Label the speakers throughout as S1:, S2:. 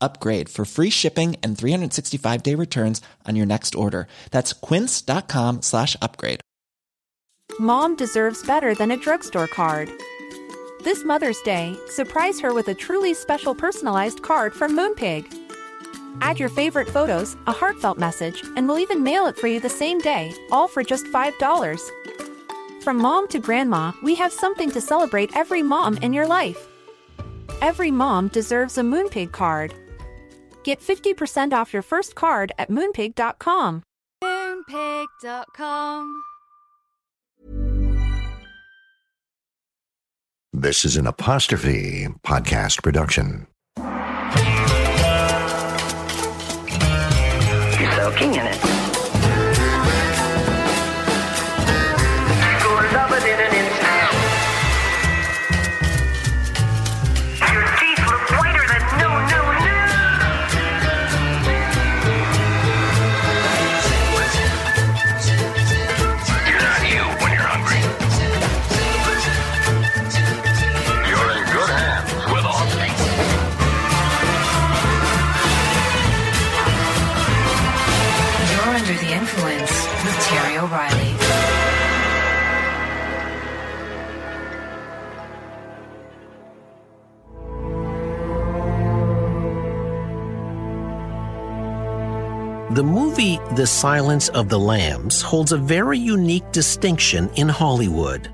S1: upgrade for free shipping and 365 day returns on your next order. That's quince.com slash upgrade.
S2: Mom deserves better than a drugstore card. This Mother's Day, surprise her with a truly special personalized card from Moonpig. Add your favorite photos, a heartfelt message, and we'll even mail it for you the same day, all for just $5. From mom to grandma, we have something to celebrate every mom in your life. Every mom deserves a Moonpig card. Get 50% off your first card at moonpig.com.
S3: Moonpig.com.
S4: This is an apostrophe podcast production.
S5: soaking in it.
S6: The
S7: movie The Silence of the Lambs holds a very unique distinction in Hollywood.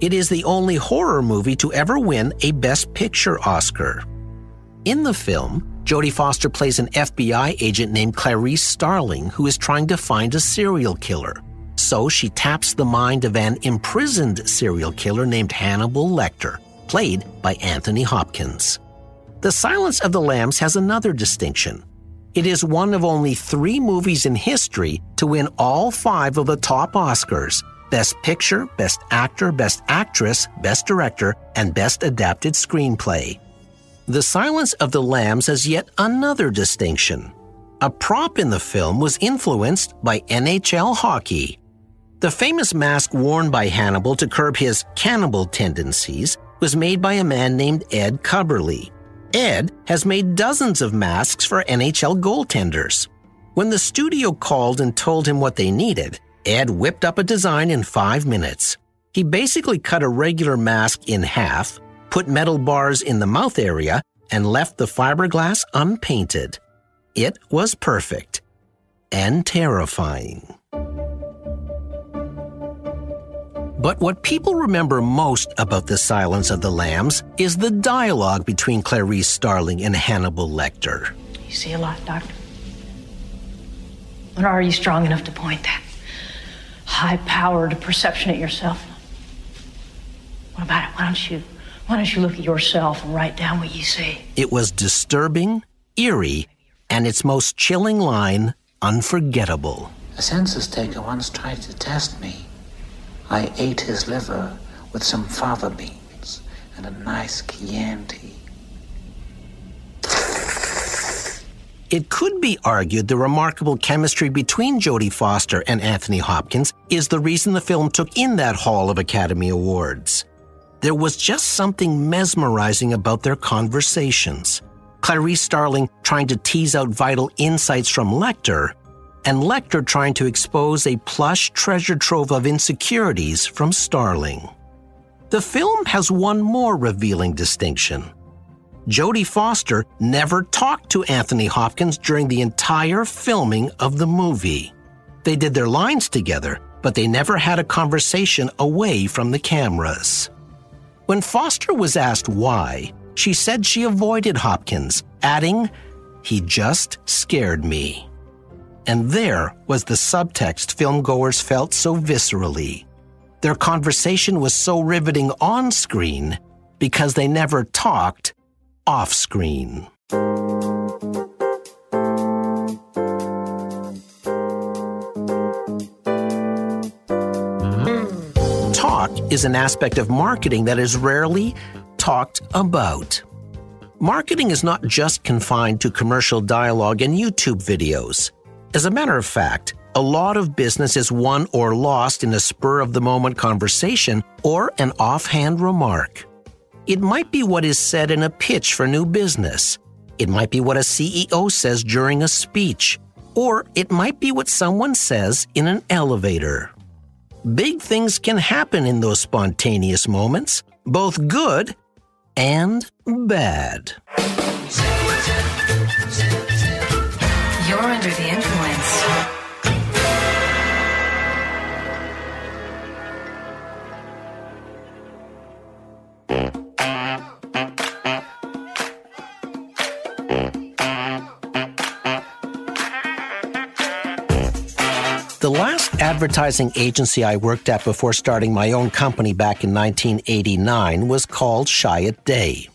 S7: It is the only horror movie to ever win a Best Picture Oscar. In the film, Jodie Foster plays an FBI agent named Clarice Starling who is trying to find a serial killer. So she taps the mind of an imprisoned serial killer named Hannibal Lecter, played by Anthony Hopkins. The Silence of the Lambs has another distinction. It is one of only three movies in history to win all five of the top Oscars Best Picture, Best Actor, Best Actress, Best Director, and Best Adapted Screenplay. The Silence of the Lambs has yet another distinction. A prop in the film was influenced by NHL hockey. The famous mask worn by Hannibal to curb his cannibal tendencies was made by a man named Ed Cubberley. Ed has made dozens of masks for NHL goaltenders. When the studio called and told him what they needed, Ed whipped up a design in five minutes. He basically cut a regular mask in half, put metal bars in the mouth area, and left the fiberglass unpainted. It was perfect and terrifying. But what people remember most about The Silence of the Lambs is the dialogue between Clarice Starling and Hannibal Lecter.
S3: You see a lot, Doctor. But are you strong enough to point that high powered perception at yourself? What about it? Why don't you why don't you look at yourself and write down what you see?
S7: It was disturbing, eerie, and its most chilling line, unforgettable.
S8: A census taker once tried to test me. I ate his liver with some fava beans and a nice Chianti.
S7: It could be argued the remarkable chemistry between Jodie Foster and Anthony Hopkins is the reason the film took in that haul of Academy Awards. There was just something mesmerizing about their conversations. Clarice Starling trying to tease out vital insights from Lecter, and Lecter trying to expose a plush treasure trove of insecurities from Starling. The film has one more revealing distinction. Jodie Foster never talked to Anthony Hopkins during the entire filming of the movie. They did their lines together, but they never had a conversation away from the cameras. When Foster was asked why, she said she avoided Hopkins, adding, He just scared me. And there was the subtext filmgoers felt so viscerally. Their conversation was so riveting on screen because they never talked off screen. Talk is an aspect of marketing that is rarely talked about. Marketing is not just confined to commercial dialogue and YouTube videos. As a matter of fact, a lot of business is won or lost in a spur of the moment conversation or an offhand remark. It might be what is said in a pitch for new business. It might be what a CEO says during a speech. Or it might be what someone says in an elevator. Big things can happen in those spontaneous moments, both good and bad. Advertising agency I worked at before starting my own company back in 1989 was called Chiat Day.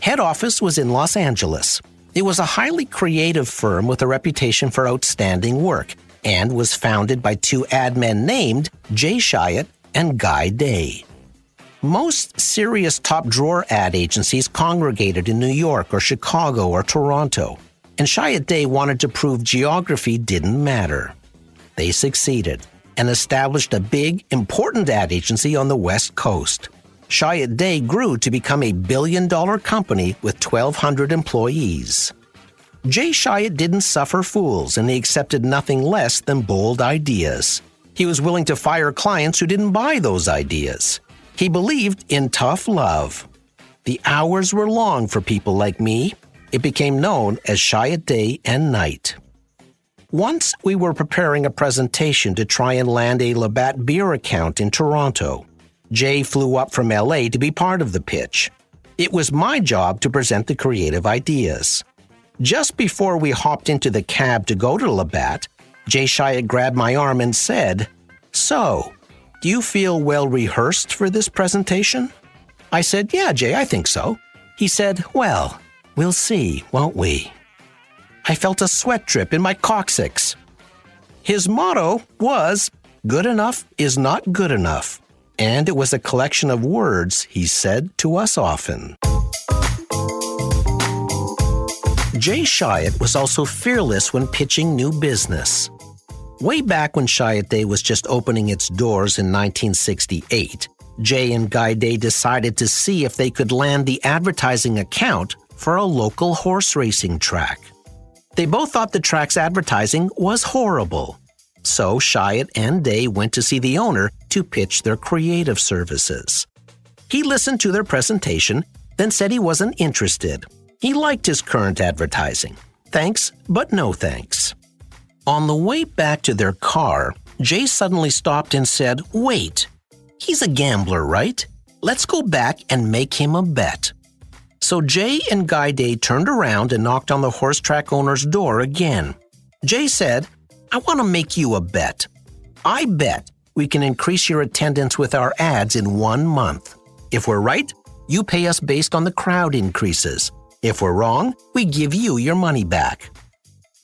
S7: Head office was in Los Angeles. It was a highly creative firm with a reputation for outstanding work and was founded by two ad men named Jay Chiat and Guy Day. Most serious top drawer ad agencies congregated in New York or Chicago or Toronto, and Chiat Day wanted to prove geography didn't matter. They succeeded and established a big, important ad agency on the West Coast. Chiat Day grew to become a billion dollar company with 1,200 employees. Jay Chiat didn't suffer fools and he accepted nothing less than bold ideas. He was willing to fire clients who didn't buy those ideas. He believed in tough love. The hours were long for people like me. It became known as Chiat Day and Night. Once we were preparing a presentation to try and land a Labatt beer account in Toronto. Jay flew up from LA to be part of the pitch. It was my job to present the creative ideas. Just before we hopped into the cab to go to Labatt, Jay Chiat grabbed my arm and said, So, do you feel well rehearsed for this presentation? I said, Yeah, Jay, I think so. He said, Well, we'll see, won't we? I felt a sweat drip in my coccyx. His motto was, Good enough is not good enough. And it was a collection of words he said to us often. Jay Chiat was also fearless when pitching new business. Way back when Chiat Day was just opening its doors in 1968, Jay and Guy Day decided to see if they could land the advertising account for a local horse racing track. They both thought the track's advertising was horrible. So Chiat and Day went to see the owner to pitch their creative services. He listened to their presentation, then said he wasn't interested. He liked his current advertising. Thanks, but no thanks. On the way back to their car, Jay suddenly stopped and said, Wait, he's a gambler, right? Let's go back and make him a bet. So Jay and Guy Day turned around and knocked on the horse track owner's door again. Jay said, I want to make you a bet. I bet we can increase your attendance with our ads in one month. If we're right, you pay us based on the crowd increases. If we're wrong, we give you your money back.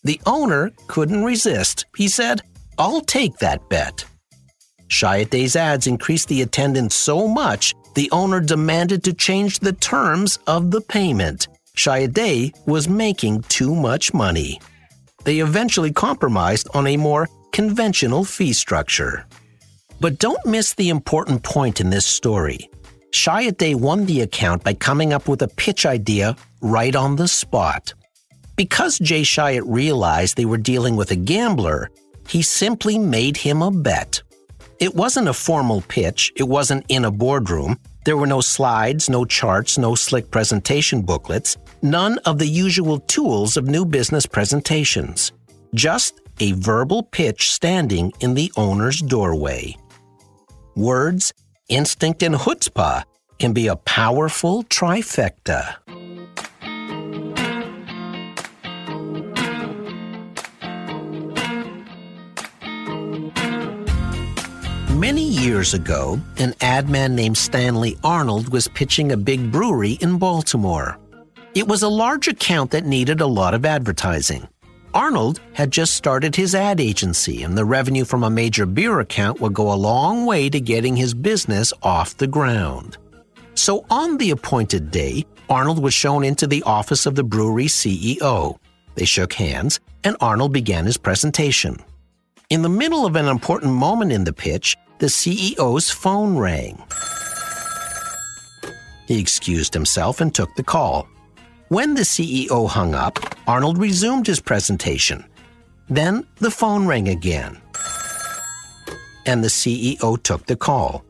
S7: The owner couldn't resist. He said, I'll take that bet. Chiat Day's ads increased the attendance so much, the owner demanded to change the terms of the payment. Chiat Day was making too much money. They eventually compromised on a more conventional fee structure. But don't miss the important point in this story. Chiat Day won the account by coming up with a pitch idea right on the spot. Because Jay Chiat realized they were dealing with a gambler, he simply made him a bet. It wasn't a formal pitch, it wasn't in a boardroom. There were no slides, no charts, no slick presentation booklets, none of the usual tools of new business presentations. Just a verbal pitch standing in the owner's doorway. Words, instinct, and chutzpah can be a powerful trifecta. Many years ago, an ad man named Stanley Arnold was pitching a big brewery in Baltimore. It was a large account that needed a lot of advertising. Arnold had just started his ad agency, and the revenue from a major beer account would go a long way to getting his business off the ground. So on the appointed day, Arnold was shown into the office of the brewery CEO. They shook hands, and Arnold began his presentation. In the middle of an important moment in the pitch, the CEO's phone rang. He excused himself and took the call. When the CEO hung up, Arnold resumed his presentation. Then the phone rang again. And the CEO took the call.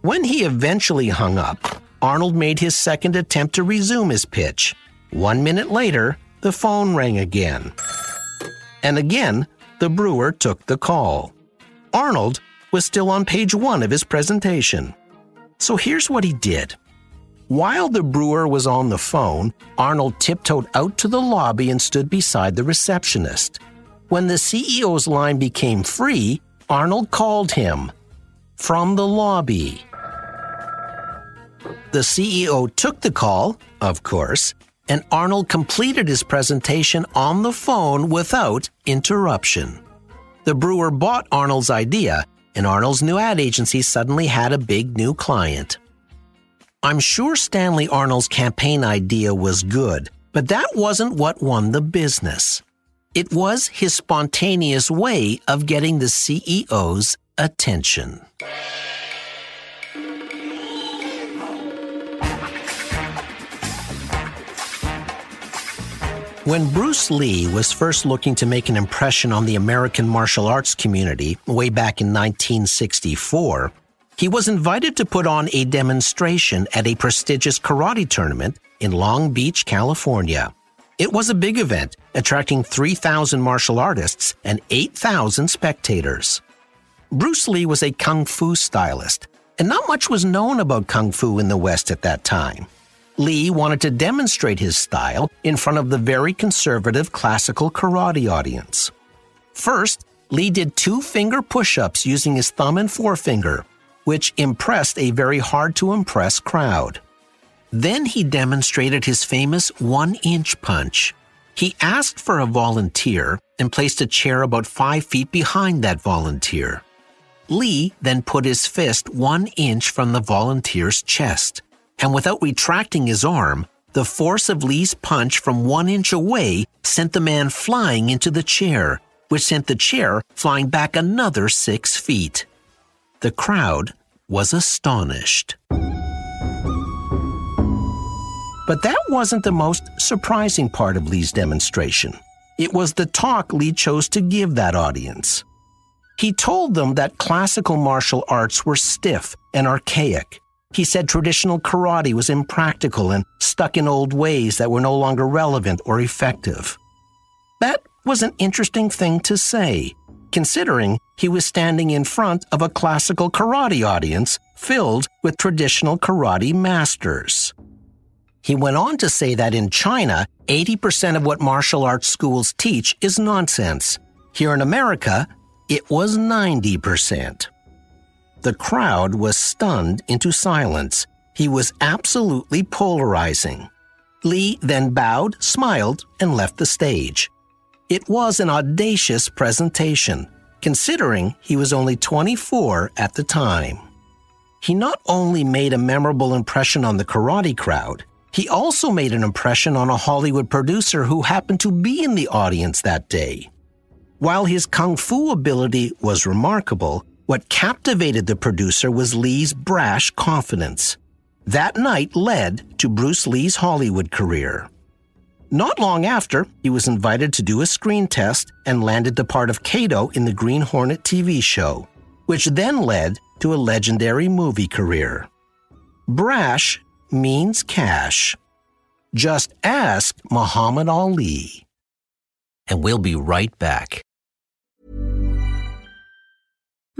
S7: When he eventually hung up, Arnold made his second attempt to resume his pitch. One minute later, the phone rang again. And again, the brewer took the call. Arnold was still on page one of his presentation. So here's what he did. While the brewer was on the phone, Arnold tiptoed out to the lobby and stood beside the receptionist. When the CEO's line became free, Arnold called him from the lobby. The CEO took the call, of course, and Arnold completed his presentation on the phone without interruption. The brewer bought Arnold's idea and Arnold's new ad agency suddenly had a big new client. I'm sure Stanley Arnold's campaign idea was good, but that wasn't what won the business. It was his spontaneous way of getting the CEO's attention. When Bruce Lee was first looking to make an impression on the American martial arts community way back in 1964, he was invited to put on a demonstration at a prestigious karate tournament in Long Beach, California. It was a big event, attracting 3,000 martial artists and 8,000 spectators. Bruce Lee was a kung fu stylist, and not much was known about kung fu in the West at that time. Lee wanted to demonstrate his style in front of the very conservative classical karate audience. First, Lee did two finger push ups using his thumb and forefinger, which impressed a very hard to impress crowd. Then he demonstrated his famous one inch punch. He asked for a volunteer and placed a chair about five feet behind that volunteer. Lee then put his fist one inch from the volunteer's chest and without retracting his arm, the force of Lee's punch from one inch away sent the man flying into the chair, which sent the chair flying back another six feet. The crowd was astonished. But that wasn't the most surprising part of Lee's demonstration. It was the talk Lee chose to give that audience. He told them that classical martial arts were stiff and archaic, he said traditional karate was impractical and stuck in old ways that were no longer relevant or effective. That was an interesting thing to say, considering he was standing in front of a classical karate audience filled with traditional karate masters. He went on to say that in China, 80% of what martial arts schools teach is nonsense. Here in America, it was 90%. The crowd was stunned into silence. He was absolutely polarizing. Lee then bowed, smiled, and left the stage. It was an audacious presentation, considering he was only 24 at the time. He not only made a memorable impression on the karate crowd, he also made an impression on a Hollywood producer who happened to be in the audience that day. While his kung fu ability was remarkable, what captivated the producer was Lee's brash confidence. That night led to Bruce Lee's Hollywood career. Not long after, he was invited to do a screen test and landed the part of Kato in the Green Hornet TV show, which then led to a legendary movie career. Brash means cash. Just ask Muhammad Ali. And we'll be right back.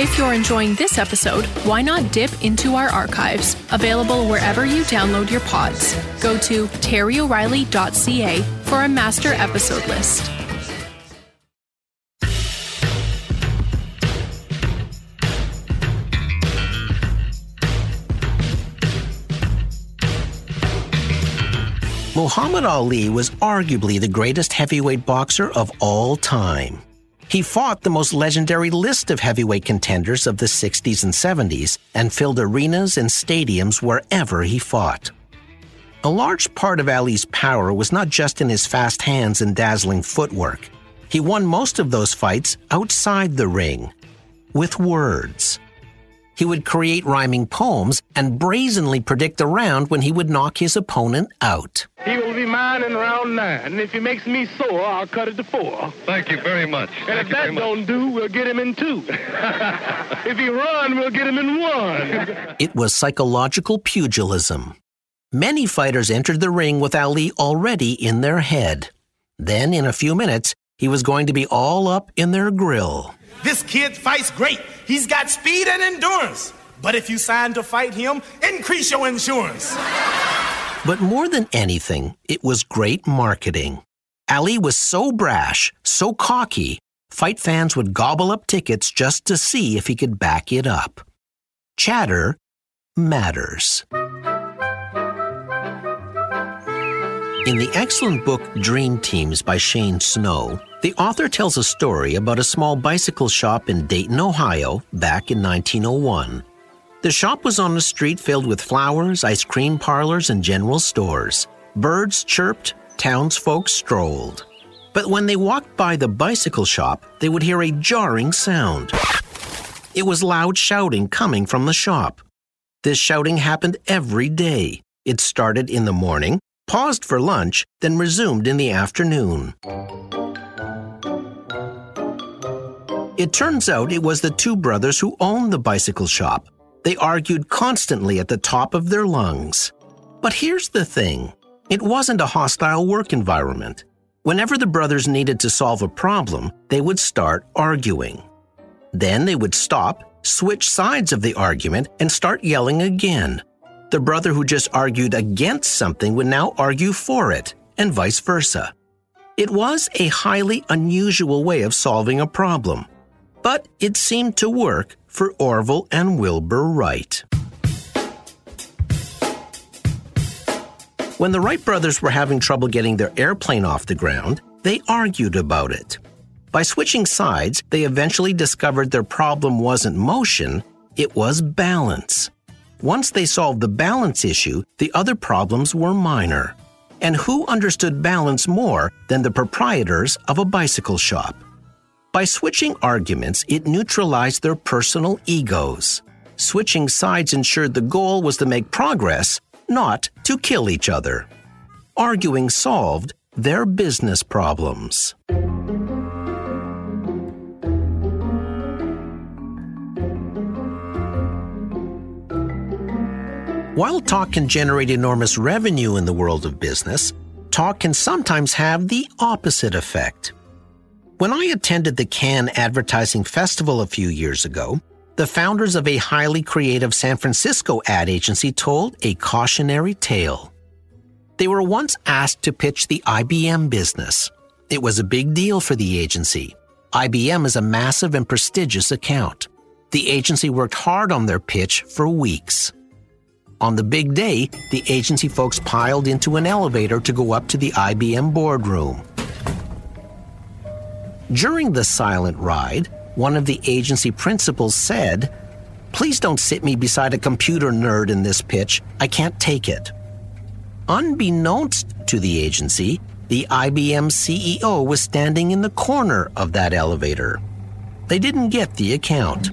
S9: If you're enjoying this episode, why not dip into our archives, available wherever you download your pods. Go to terryoreilly.ca for a master episode list.
S7: Muhammad Ali was arguably the greatest heavyweight boxer of all time. He fought the most legendary list of heavyweight contenders of the 60s and 70s and filled arenas and stadiums wherever he fought. A large part of Ali's power was not just in his fast hands and dazzling footwork. He won most of those fights outside the ring, with words. He would create rhyming poems and brazenly predict the round when he would knock his opponent out.
S10: He will be mine in round nine, and if he makes me sore, I'll cut it to four.
S11: Thank you very much.
S10: And
S11: Thank
S10: if that don't do, we'll get him in two. if he run, we'll get him in one.
S7: It was psychological pugilism. Many fighters entered the ring with Ali already in their head. Then, in a few minutes, he was going to be all up in their grill.
S12: This kid fights great. He's got speed and endurance. But if you sign to fight him, increase your insurance.
S7: But more than anything, it was great marketing. Ali was so brash, so cocky, fight fans would gobble up tickets just to see if he could back it up. Chatter matters. In the excellent book Dream Teams by Shane Snow, the author tells a story about a small bicycle shop in Dayton, Ohio, back in 1901. The shop was on a street filled with flowers, ice cream parlors, and general stores. Birds chirped, townsfolk strolled. But when they walked by the bicycle shop, they would hear a jarring sound. It was loud shouting coming from the shop. This shouting happened every day. It started in the morning, paused for lunch, then resumed in the afternoon. It turns out it was the two brothers who owned the bicycle shop. They argued constantly at the top of their lungs. But here's the thing it wasn't a hostile work environment. Whenever the brothers needed to solve a problem, they would start arguing. Then they would stop, switch sides of the argument, and start yelling again. The brother who just argued against something would now argue for it, and vice versa. It was a highly unusual way of solving a problem, but it seemed to work for Orville and Wilbur Wright. When the Wright brothers were having trouble getting their airplane off the ground, they argued about it. By switching sides, they eventually discovered their problem wasn't motion, it was balance. Once they solved the balance issue, the other problems were minor. And who understood balance more than the proprietors of a bicycle shop? By switching arguments, it neutralized their personal egos. Switching sides ensured the goal was to make progress, not to kill each other. Arguing solved their business problems. While talk can generate enormous revenue in the world of business, talk can sometimes have the opposite effect. When I attended the Cannes Advertising Festival a few years ago, the founders of a highly creative San Francisco ad agency told a cautionary tale. They were once asked to pitch the IBM business. It was a big deal for the agency. IBM is a massive and prestigious account. The agency worked hard on their pitch for weeks. On the big day, the agency folks piled into an elevator to go up to the IBM boardroom. During the silent ride, one of the agency principals said, Please don't sit me beside a computer nerd in this pitch. I can't take it. Unbeknownst to the agency, the IBM CEO was standing in the corner of that elevator. They didn't get the account,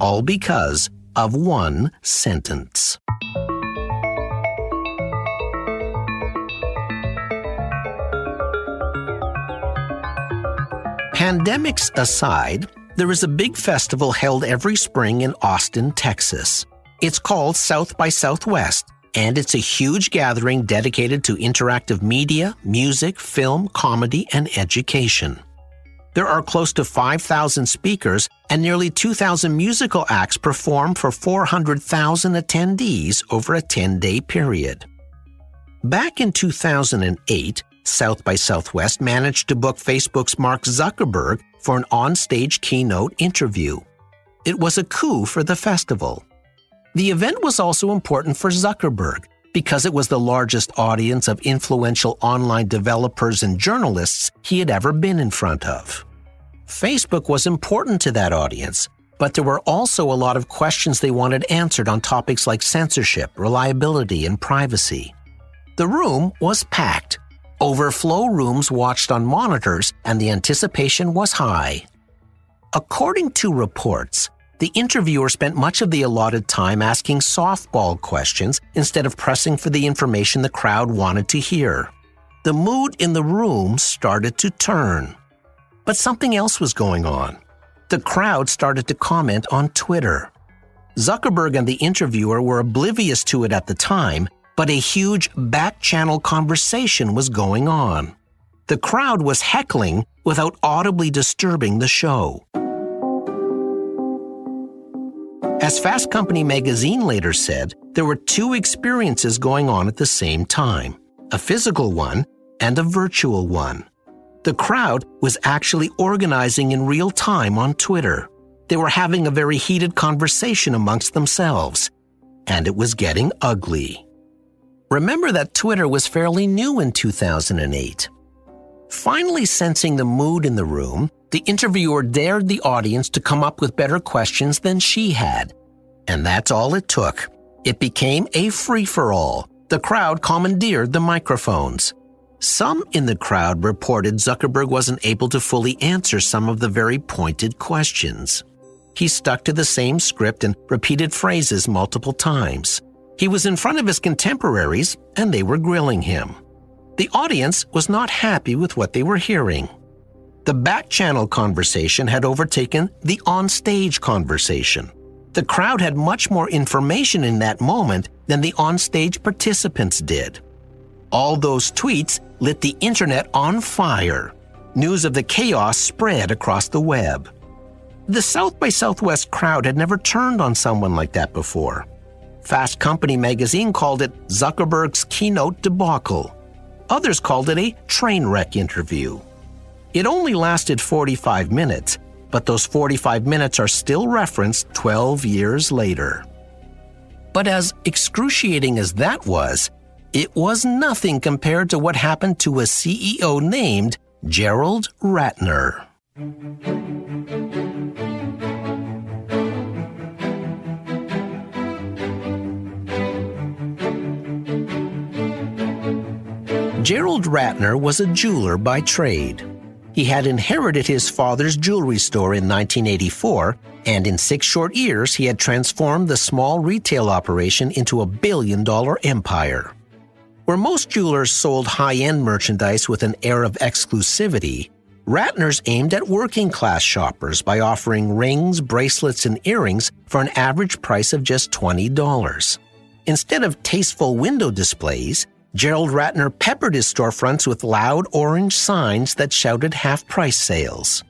S7: all because of one sentence. Pandemics aside, there is a big festival held every spring in Austin, Texas. It's called South by Southwest, and it's a huge gathering dedicated to interactive media, music, film, comedy, and education. There are close to 5,000 speakers and nearly 2,000 musical acts perform for 400,000 attendees over a 10 day period. Back in 2008, South by Southwest managed to book Facebook's Mark Zuckerberg for an onstage keynote interview. It was a coup for the festival. The event was also important for Zuckerberg because it was the largest audience of influential online developers and journalists he had ever been in front of. Facebook was important to that audience, but there were also a lot of questions they wanted answered on topics like censorship, reliability, and privacy. The room was packed Overflow rooms watched on monitors, and the anticipation was high. According to reports, the interviewer spent much of the allotted time asking softball questions instead of pressing for the information the crowd wanted to hear. The mood in the room started to turn. But something else was going on. The crowd started to comment on Twitter. Zuckerberg and the interviewer were oblivious to it at the time, but a huge back channel conversation was going on. The crowd was heckling without audibly disturbing the show. As Fast Company magazine later said, there were two experiences going on at the same time a physical one and a virtual one. The crowd was actually organizing in real time on Twitter. They were having a very heated conversation amongst themselves, and it was getting ugly. Remember that Twitter was fairly new in 2008. Finally, sensing the mood in the room, the interviewer dared the audience to come up with better questions than she had. And that's all it took. It became a free for all. The crowd commandeered the microphones. Some in the crowd reported Zuckerberg wasn't able to fully answer some of the very pointed questions. He stuck to the same script and repeated phrases multiple times. He was in front of his contemporaries, and they were grilling him. The audience was not happy with what they were hearing. The back channel conversation had overtaken the on-stage conversation. The crowd had much more information in that moment than the on-stage participants did. All those tweets lit the internet on fire. News of the chaos spread across the web. The South by Southwest crowd had never turned on someone like that before. Fast Company magazine called it Zuckerberg's keynote debacle. Others called it a train wreck interview. It only lasted 45 minutes, but those 45 minutes are still referenced 12 years later. But as excruciating as that was, it was nothing compared to what happened to a CEO named Gerald Ratner. Gerald Ratner was a jeweler by trade. He had inherited his father's jewelry store in 1984, and in six short years, he had transformed the small retail operation into a billion dollar empire. Where most jewelers sold high end merchandise with an air of exclusivity, Ratner's aimed at working class shoppers by offering rings, bracelets, and earrings for an average price of just $20. Instead of tasteful window displays, Gerald Ratner peppered his storefronts with loud orange signs that shouted half price sales.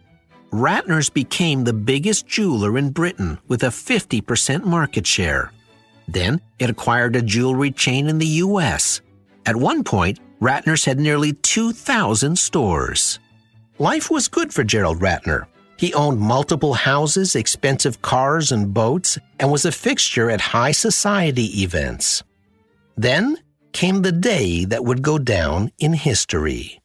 S7: Ratner's became the biggest jeweler in Britain with a 50% market share. Then it acquired a jewelry chain in the US. At one point, Ratner's had nearly 2,000 stores. Life was good for Gerald Ratner. He owned multiple houses, expensive cars, and boats, and was a fixture at high society events. Then came the day that would go down in history.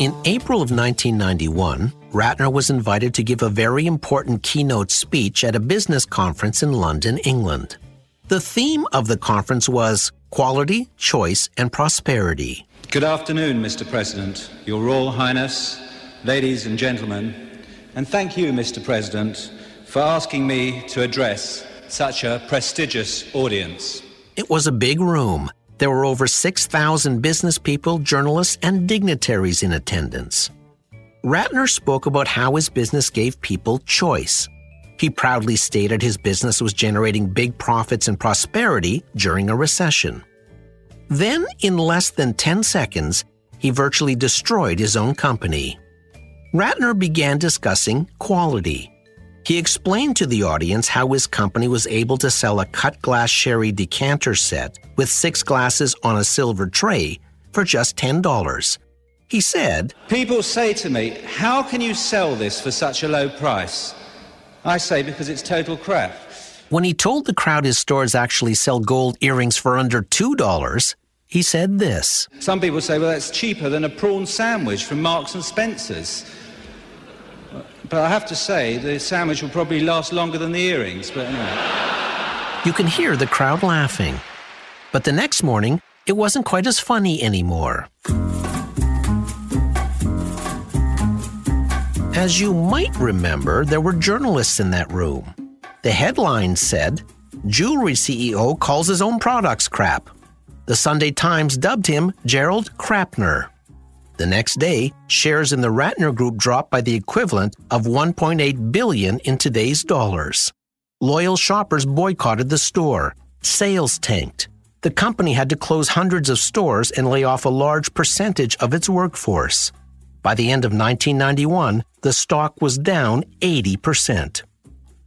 S7: In April of 1991, Ratner was invited to give a very important keynote speech at a business conference in London, England. The theme of the conference was Quality, Choice, and Prosperity.
S13: Good afternoon, Mr. President, Your Royal Highness, ladies and gentlemen, and thank you, Mr. President, for asking me to address such a prestigious audience.
S7: It was a big room. There were over 6,000 business people, journalists, and dignitaries in attendance. Ratner spoke about how his business gave people choice. He proudly stated his business was generating big profits and prosperity during a recession. Then, in less than 10 seconds, he virtually destroyed his own company. Ratner began discussing quality. He explained to the audience how his company was able to sell a cut glass sherry decanter set with six glasses on a silver tray for just $10. He said,
S13: People say to me, How can you sell this for such a low price? I say, Because it's total crap.
S7: When he told the crowd his stores actually sell gold earrings for under $2, he said this
S13: Some people say, Well, that's cheaper than a prawn sandwich from Marks and Spencer's. But I have to say, the sandwich will probably last longer than the earrings, but anyway.
S7: You can hear the crowd laughing. But the next morning, it wasn't quite as funny anymore. As you might remember, there were journalists in that room. The headline said, Jewelry CEO calls his own products crap. The Sunday Times dubbed him Gerald Crapner. The next day, shares in the Ratner Group dropped by the equivalent of 1.8 billion in today's dollars. Loyal shoppers boycotted the store. Sales tanked. The company had to close hundreds of stores and lay off a large percentage of its workforce. By the end of 1991, the stock was down 80%.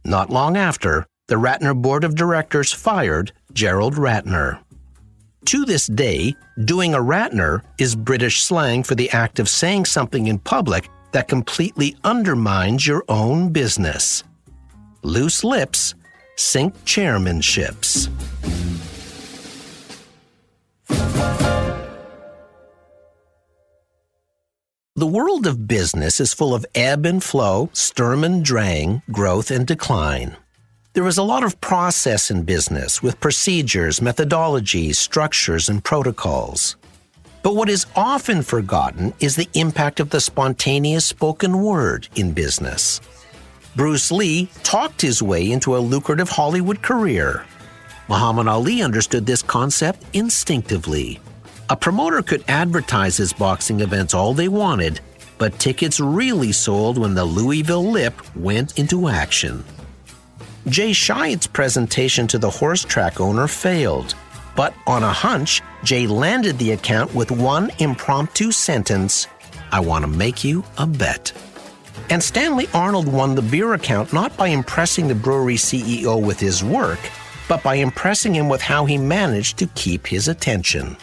S7: Not long after, the Ratner board of directors fired Gerald Ratner. To this day, doing a Ratner is British slang for the act of saying something in public that completely undermines your own business. Loose lips sink chairmanships. The world of business is full of ebb and flow, sturm and drang, growth and decline. There is a lot of process in business with procedures, methodologies, structures, and protocols. But what is often forgotten is the impact of the spontaneous spoken word in business. Bruce Lee talked his way into a lucrative Hollywood career. Muhammad Ali understood this concept instinctively. A promoter could advertise his boxing events all they wanted, but tickets really sold when the Louisville Lip went into action. Jay Chiat's presentation to the horse track owner failed, but on a hunch, Jay landed the account with one impromptu sentence I want to make you a bet. And Stanley Arnold won the beer account not by impressing the brewery CEO with his work, but by impressing him with how he managed to keep his attention.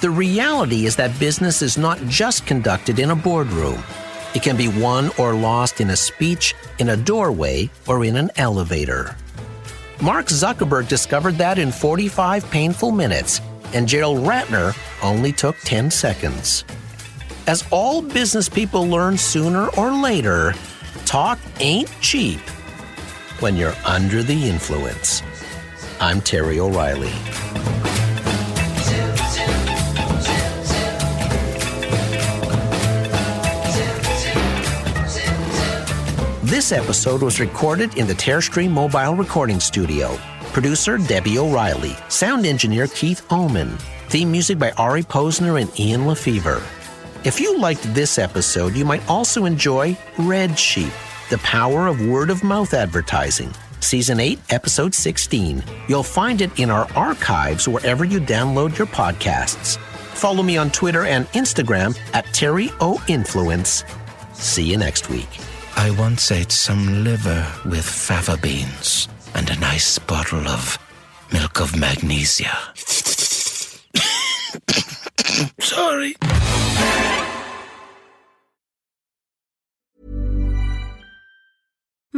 S7: The reality is that business is not just conducted in a boardroom. It can be won or lost in a speech, in a doorway, or in an elevator. Mark Zuckerberg discovered that in 45 painful minutes, and Gerald Ratner only took 10 seconds. As all business people learn sooner or later, talk ain't cheap when you're under the influence. I'm Terry O'Reilly. This episode was recorded in the Tearstream Mobile Recording Studio. Producer Debbie O'Reilly. Sound engineer Keith Oman. Theme music by Ari Posner and Ian LeFeuvre. If you liked this episode, you might also enjoy Red Sheep, The Power of Word of Mouth Advertising, Season 8, Episode 16. You'll find it in our archives wherever you download your podcasts. Follow me on Twitter and Instagram at Terry O Influence. See you next week.
S8: I once ate some liver with fava beans and a nice bottle of milk of magnesia. Sorry.